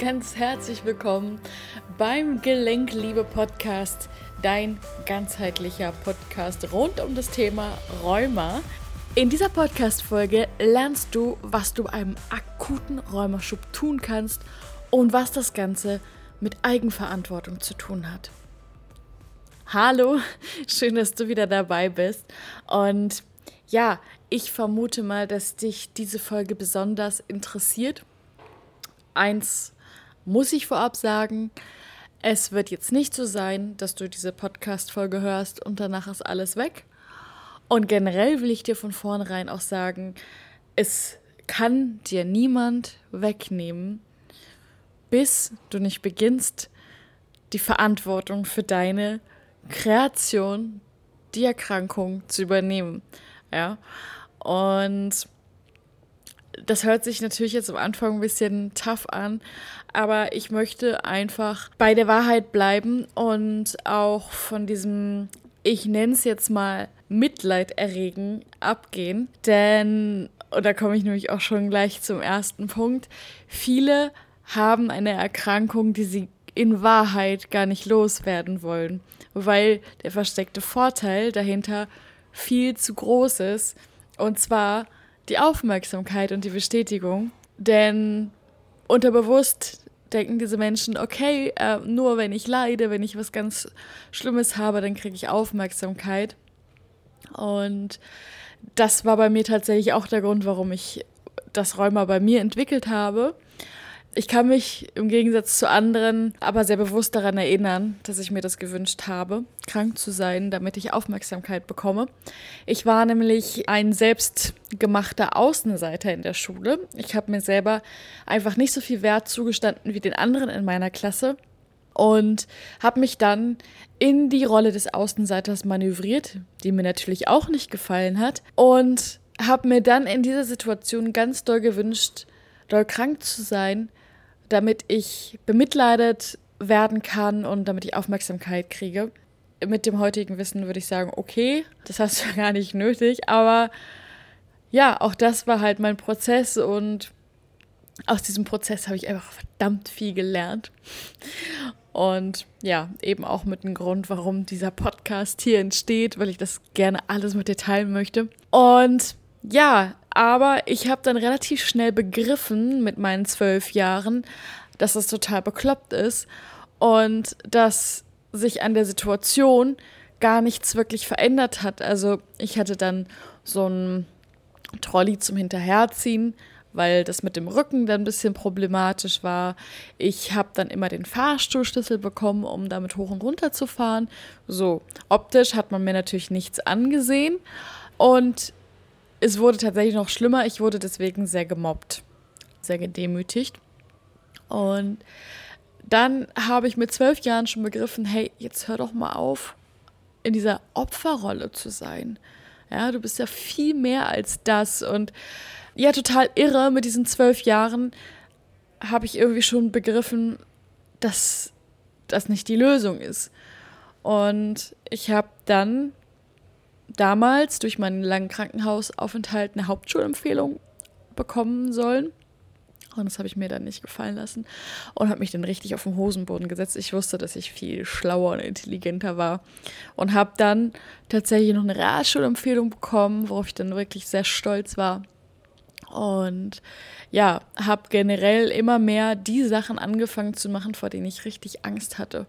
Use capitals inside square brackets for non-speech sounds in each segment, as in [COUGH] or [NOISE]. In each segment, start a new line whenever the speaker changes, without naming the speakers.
ganz herzlich willkommen beim Gelenkliebe Podcast, dein ganzheitlicher Podcast rund um das Thema Rheuma. In dieser Podcast-Folge lernst du, was du einem akuten Rheumaschub tun kannst und was das Ganze mit Eigenverantwortung zu tun hat. Hallo, [LAUGHS] schön, dass du wieder dabei bist. Und ja, ich vermute mal, dass dich diese Folge besonders interessiert. Eins muss ich vorab sagen, es wird jetzt nicht so sein, dass du diese Podcast-Folge hörst und danach ist alles weg. Und generell will ich dir von vornherein auch sagen, es kann dir niemand wegnehmen, bis du nicht beginnst, die Verantwortung für deine Kreation, die Erkrankung zu übernehmen. Ja. Und das hört sich natürlich jetzt am Anfang ein bisschen tough an, aber ich möchte einfach bei der Wahrheit bleiben und auch von diesem, ich nenne es jetzt mal, Mitleid erregen, abgehen. Denn, und da komme ich nämlich auch schon gleich zum ersten Punkt, viele haben eine Erkrankung, die sie in Wahrheit gar nicht loswerden wollen, weil der versteckte Vorteil dahinter viel zu groß ist. Und zwar die Aufmerksamkeit und die Bestätigung. Denn unterbewusst denken diese Menschen, okay, äh, nur wenn ich leide, wenn ich was ganz Schlimmes habe, dann kriege ich Aufmerksamkeit. Und das war bei mir tatsächlich auch der Grund, warum ich das Rheuma bei mir entwickelt habe. Ich kann mich im Gegensatz zu anderen aber sehr bewusst daran erinnern, dass ich mir das gewünscht habe, krank zu sein, damit ich Aufmerksamkeit bekomme. Ich war nämlich ein selbstgemachter Außenseiter in der Schule. Ich habe mir selber einfach nicht so viel Wert zugestanden wie den anderen in meiner Klasse und habe mich dann in die Rolle des Außenseiters manövriert, die mir natürlich auch nicht gefallen hat und habe mir dann in dieser Situation ganz doll gewünscht, doll krank zu sein, damit ich bemitleidet werden kann und damit ich Aufmerksamkeit kriege. Mit dem heutigen Wissen würde ich sagen, okay, das hast du [LAUGHS] gar nicht nötig, aber ja, auch das war halt mein Prozess und aus diesem Prozess habe ich einfach verdammt viel gelernt. Und ja, eben auch mit dem Grund, warum dieser Podcast hier entsteht, weil ich das gerne alles mit dir teilen möchte. Und ja, aber ich habe dann relativ schnell begriffen mit meinen zwölf Jahren, dass das total bekloppt ist und dass sich an der Situation gar nichts wirklich verändert hat. Also ich hatte dann so ein Trolley zum Hinterherziehen, weil das mit dem Rücken dann ein bisschen problematisch war. Ich habe dann immer den Fahrstuhlschlüssel bekommen, um damit hoch und runter zu fahren. So, optisch hat man mir natürlich nichts angesehen. Und es wurde tatsächlich noch schlimmer. Ich wurde deswegen sehr gemobbt, sehr gedemütigt. Und dann habe ich mit zwölf Jahren schon begriffen, hey, jetzt hör doch mal auf, in dieser Opferrolle zu sein. Ja, du bist ja viel mehr als das. Und ja, total irre, mit diesen zwölf Jahren habe ich irgendwie schon begriffen, dass das nicht die Lösung ist. Und ich habe dann damals durch meinen langen Krankenhausaufenthalt eine Hauptschulempfehlung bekommen sollen. Und das habe ich mir dann nicht gefallen lassen und habe mich dann richtig auf den Hosenboden gesetzt. Ich wusste, dass ich viel schlauer und intelligenter war und habe dann tatsächlich noch eine Realschulempfehlung bekommen, worauf ich dann wirklich sehr stolz war. Und ja, habe generell immer mehr die Sachen angefangen zu machen, vor denen ich richtig Angst hatte.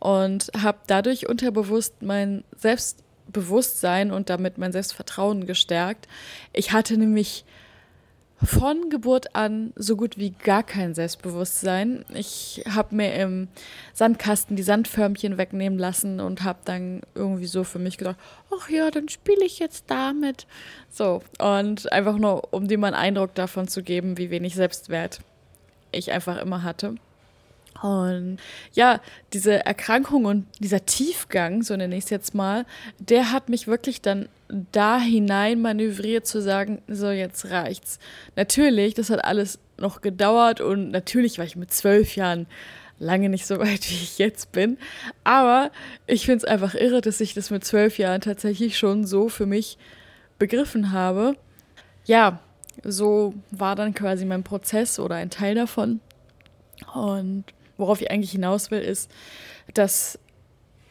Und habe dadurch unterbewusst mein Selbst Bewusstsein und damit mein Selbstvertrauen gestärkt. Ich hatte nämlich von Geburt an so gut wie gar kein Selbstbewusstsein. Ich habe mir im Sandkasten die Sandförmchen wegnehmen lassen und habe dann irgendwie so für mich gedacht, ach ja, dann spiele ich jetzt damit. So, und einfach nur, um dir mal einen Eindruck davon zu geben, wie wenig Selbstwert ich einfach immer hatte. Und ja, diese Erkrankung und dieser Tiefgang, so nenne ich es jetzt mal, der hat mich wirklich dann da hinein manövriert zu sagen, so jetzt reicht's. Natürlich, das hat alles noch gedauert und natürlich war ich mit zwölf Jahren lange nicht so weit, [LAUGHS] wie ich jetzt bin. Aber ich finde es einfach irre, dass ich das mit zwölf Jahren tatsächlich schon so für mich begriffen habe. Ja, so war dann quasi mein Prozess oder ein Teil davon. Und worauf ich eigentlich hinaus will, ist, dass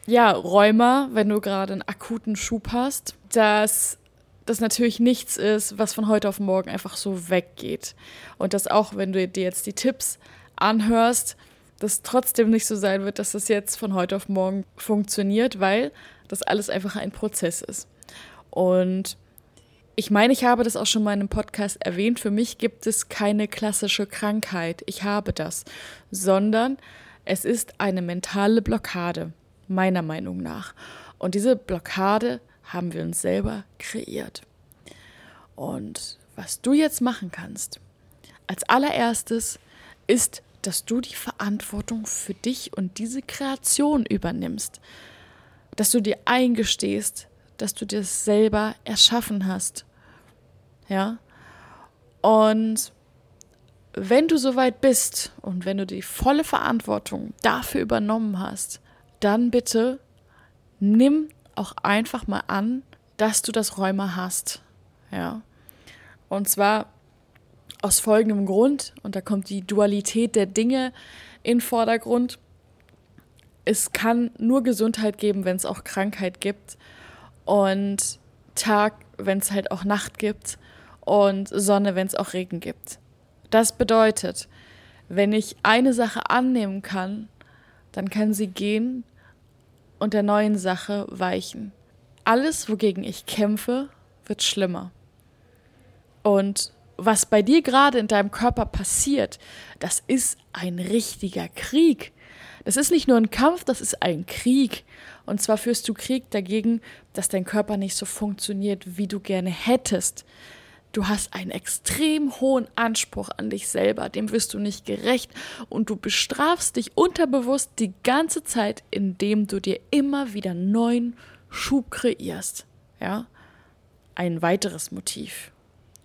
ja, Rheuma, wenn du gerade einen akuten Schub hast, dass das natürlich nichts ist, was von heute auf morgen einfach so weggeht. Und dass auch, wenn du dir jetzt die Tipps anhörst, das trotzdem nicht so sein wird, dass das jetzt von heute auf morgen funktioniert, weil das alles einfach ein Prozess ist. Und ich meine, ich habe das auch schon mal in einem Podcast erwähnt. Für mich gibt es keine klassische Krankheit. Ich habe das, sondern es ist eine mentale Blockade, meiner Meinung nach. Und diese Blockade haben wir uns selber kreiert. Und was du jetzt machen kannst, als allererstes ist dass du die Verantwortung für dich und diese Kreation übernimmst. Dass du dir eingestehst, dass du dir selber erschaffen hast. Ja? Und wenn du soweit bist und wenn du die volle Verantwortung dafür übernommen hast, dann bitte nimm auch einfach mal an, dass du das Rheuma hast. Ja? Und zwar aus folgendem Grund, und da kommt die Dualität der Dinge in Vordergrund. Es kann nur Gesundheit geben, wenn es auch Krankheit gibt. Und Tag, wenn es halt auch Nacht gibt. Und Sonne, wenn es auch Regen gibt. Das bedeutet, wenn ich eine Sache annehmen kann, dann kann sie gehen und der neuen Sache weichen. Alles, wogegen ich kämpfe, wird schlimmer. Und was bei dir gerade in deinem Körper passiert, das ist ein richtiger Krieg. Das ist nicht nur ein Kampf, das ist ein Krieg. Und zwar führst du Krieg dagegen, dass dein Körper nicht so funktioniert, wie du gerne hättest. Du hast einen extrem hohen Anspruch an dich selber, dem wirst du nicht gerecht und du bestrafst dich unterbewusst die ganze Zeit, indem du dir immer wieder neuen Schub kreierst. Ja? Ein weiteres Motiv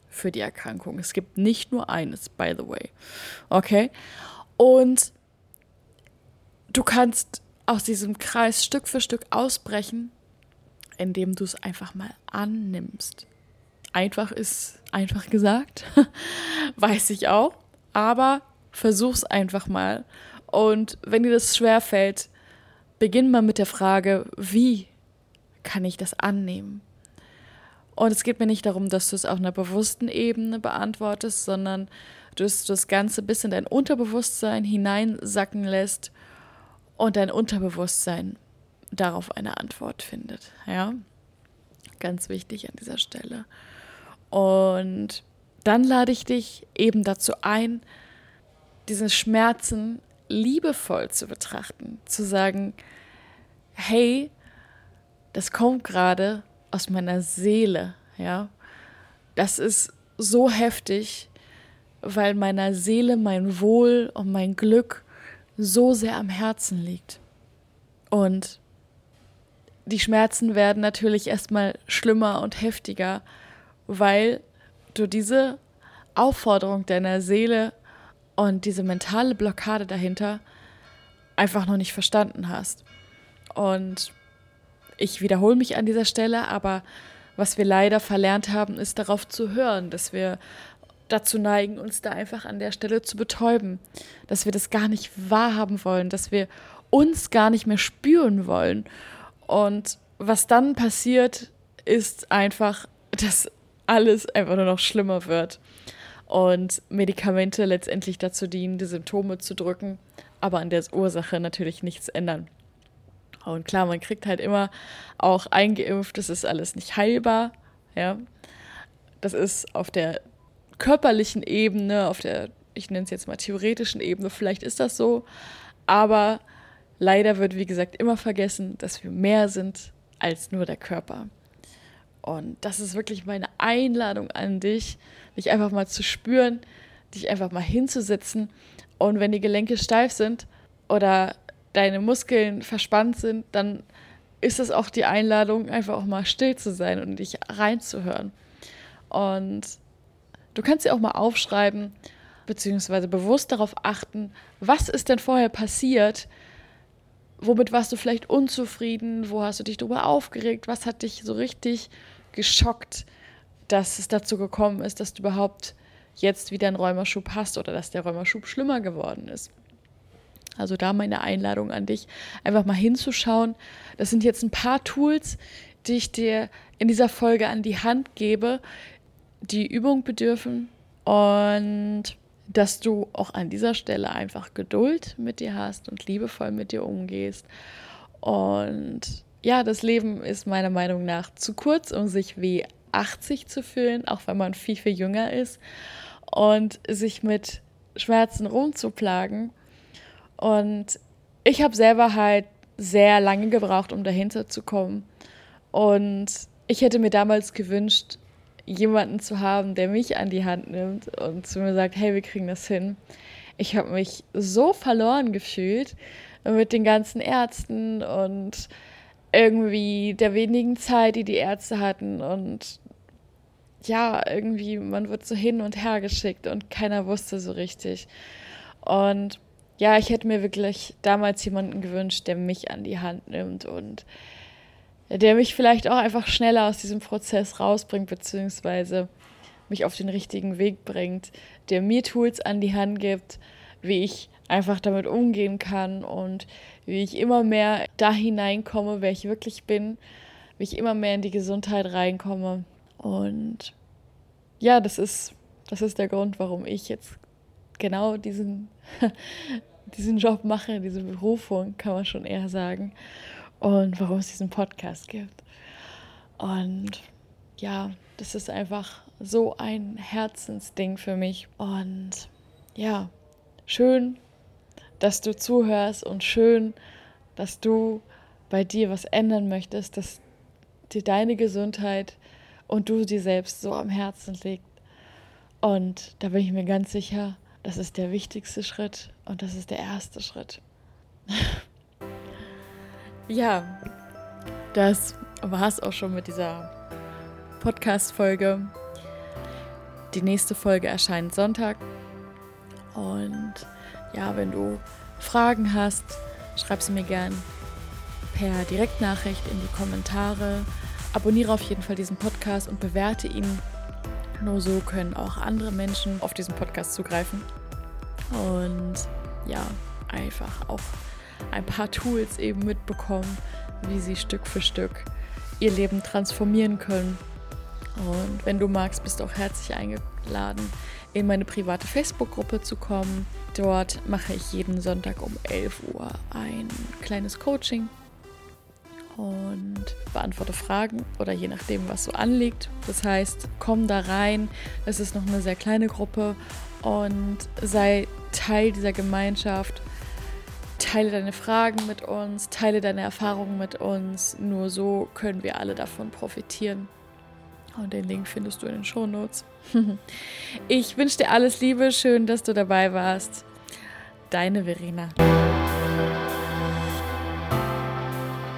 für die Erkrankung. Es gibt nicht nur eines, by the way. Okay? Und du kannst aus diesem Kreis Stück für Stück ausbrechen, indem du es einfach mal annimmst. Einfach ist einfach gesagt, [LAUGHS] weiß ich auch, aber versuch's einfach mal. Und wenn dir das schwer fällt, beginn mal mit der Frage, wie kann ich das annehmen? Und es geht mir nicht darum, dass du es auf einer bewussten Ebene beantwortest, sondern dass du das Ganze bis in dein Unterbewusstsein hineinsacken lässt und dein Unterbewusstsein darauf eine Antwort findet. Ja, ganz wichtig an dieser Stelle. Und dann lade ich dich eben dazu ein, diesen Schmerzen liebevoll zu betrachten, zu sagen, hey, das kommt gerade aus meiner Seele, ja. Das ist so heftig, weil meiner Seele mein Wohl und mein Glück so sehr am Herzen liegt. Und die Schmerzen werden natürlich erstmal schlimmer und heftiger, weil du diese Aufforderung deiner Seele und diese mentale Blockade dahinter einfach noch nicht verstanden hast. Und ich wiederhole mich an dieser Stelle, aber was wir leider verlernt haben, ist darauf zu hören, dass wir dazu neigen, uns da einfach an der Stelle zu betäuben, dass wir das gar nicht wahrhaben wollen, dass wir uns gar nicht mehr spüren wollen. Und was dann passiert, ist einfach, dass alles einfach nur noch schlimmer wird und Medikamente letztendlich dazu dienen, die Symptome zu drücken, aber an der Ursache natürlich nichts ändern. Und klar, man kriegt halt immer auch eingeimpft, das ist alles nicht heilbar. Ja, das ist auf der körperlichen Ebene, auf der, ich nenne es jetzt mal theoretischen Ebene, vielleicht ist das so, aber leider wird, wie gesagt, immer vergessen, dass wir mehr sind als nur der Körper. Und das ist wirklich meine Einladung an dich, dich einfach mal zu spüren, dich einfach mal hinzusetzen. Und wenn die Gelenke steif sind oder deine Muskeln verspannt sind, dann ist es auch die Einladung, einfach auch mal still zu sein und dich reinzuhören. Und du kannst dir auch mal aufschreiben, beziehungsweise bewusst darauf achten, was ist denn vorher passiert, womit warst du vielleicht unzufrieden, wo hast du dich darüber aufgeregt, was hat dich so richtig geschockt, dass es dazu gekommen ist, dass du überhaupt jetzt wieder einen Rheumaschub hast oder dass der Rheumaschub schlimmer geworden ist. Also da meine Einladung an dich, einfach mal hinzuschauen. Das sind jetzt ein paar Tools, die ich dir in dieser Folge an die Hand gebe, die Übung bedürfen und dass du auch an dieser Stelle einfach Geduld mit dir hast und liebevoll mit dir umgehst. Und ja, das Leben ist meiner Meinung nach zu kurz, um sich wie 80 zu fühlen, auch wenn man viel, viel jünger ist und sich mit Schmerzen rumzuplagen. Und ich habe selber halt sehr lange gebraucht, um dahinter zu kommen. Und ich hätte mir damals gewünscht, jemanden zu haben, der mich an die Hand nimmt und zu mir sagt, hey, wir kriegen das hin. Ich habe mich so verloren gefühlt mit den ganzen Ärzten und irgendwie der wenigen Zeit, die die Ärzte hatten und ja, irgendwie, man wird so hin und her geschickt und keiner wusste so richtig. Und ja, ich hätte mir wirklich damals jemanden gewünscht, der mich an die Hand nimmt und der mich vielleicht auch einfach schneller aus diesem Prozess rausbringt, beziehungsweise mich auf den richtigen Weg bringt, der mir Tools an die Hand gibt, wie ich einfach damit umgehen kann und wie ich immer mehr da hineinkomme, wer ich wirklich bin, wie ich immer mehr in die Gesundheit reinkomme. Und ja, das ist, das ist der Grund, warum ich jetzt genau diesen, [LAUGHS] diesen Job mache, diese Berufung, kann man schon eher sagen und warum es diesen Podcast gibt. Und ja, das ist einfach so ein Herzensding für mich. Und ja, schön, dass du zuhörst und schön, dass du bei dir was ändern möchtest, dass dir deine Gesundheit und du dir selbst so am Herzen liegt. Und da bin ich mir ganz sicher, das ist der wichtigste Schritt und das ist der erste Schritt. [LAUGHS] Ja, das war es auch schon mit dieser Podcast-Folge. Die nächste Folge erscheint Sonntag. Und ja, wenn du Fragen hast, schreib sie mir gern per Direktnachricht in die Kommentare. Abonniere auf jeden Fall diesen Podcast und bewerte ihn. Nur so können auch andere Menschen auf diesen Podcast zugreifen. Und ja, einfach auch ein paar Tools eben mitbekommen, wie sie Stück für Stück ihr Leben transformieren können. Und wenn du magst, bist du auch herzlich eingeladen, in meine private Facebook-Gruppe zu kommen. Dort mache ich jeden Sonntag um 11 Uhr ein kleines Coaching und beantworte Fragen oder je nachdem, was so anliegt. Das heißt, komm da rein. Es ist noch eine sehr kleine Gruppe und sei Teil dieser Gemeinschaft teile deine Fragen mit uns, teile deine Erfahrungen mit uns. Nur so können wir alle davon profitieren. Und den Link findest du in den Show Notes. [LAUGHS] ich wünsche dir alles Liebe, schön, dass du dabei warst. Deine Verena.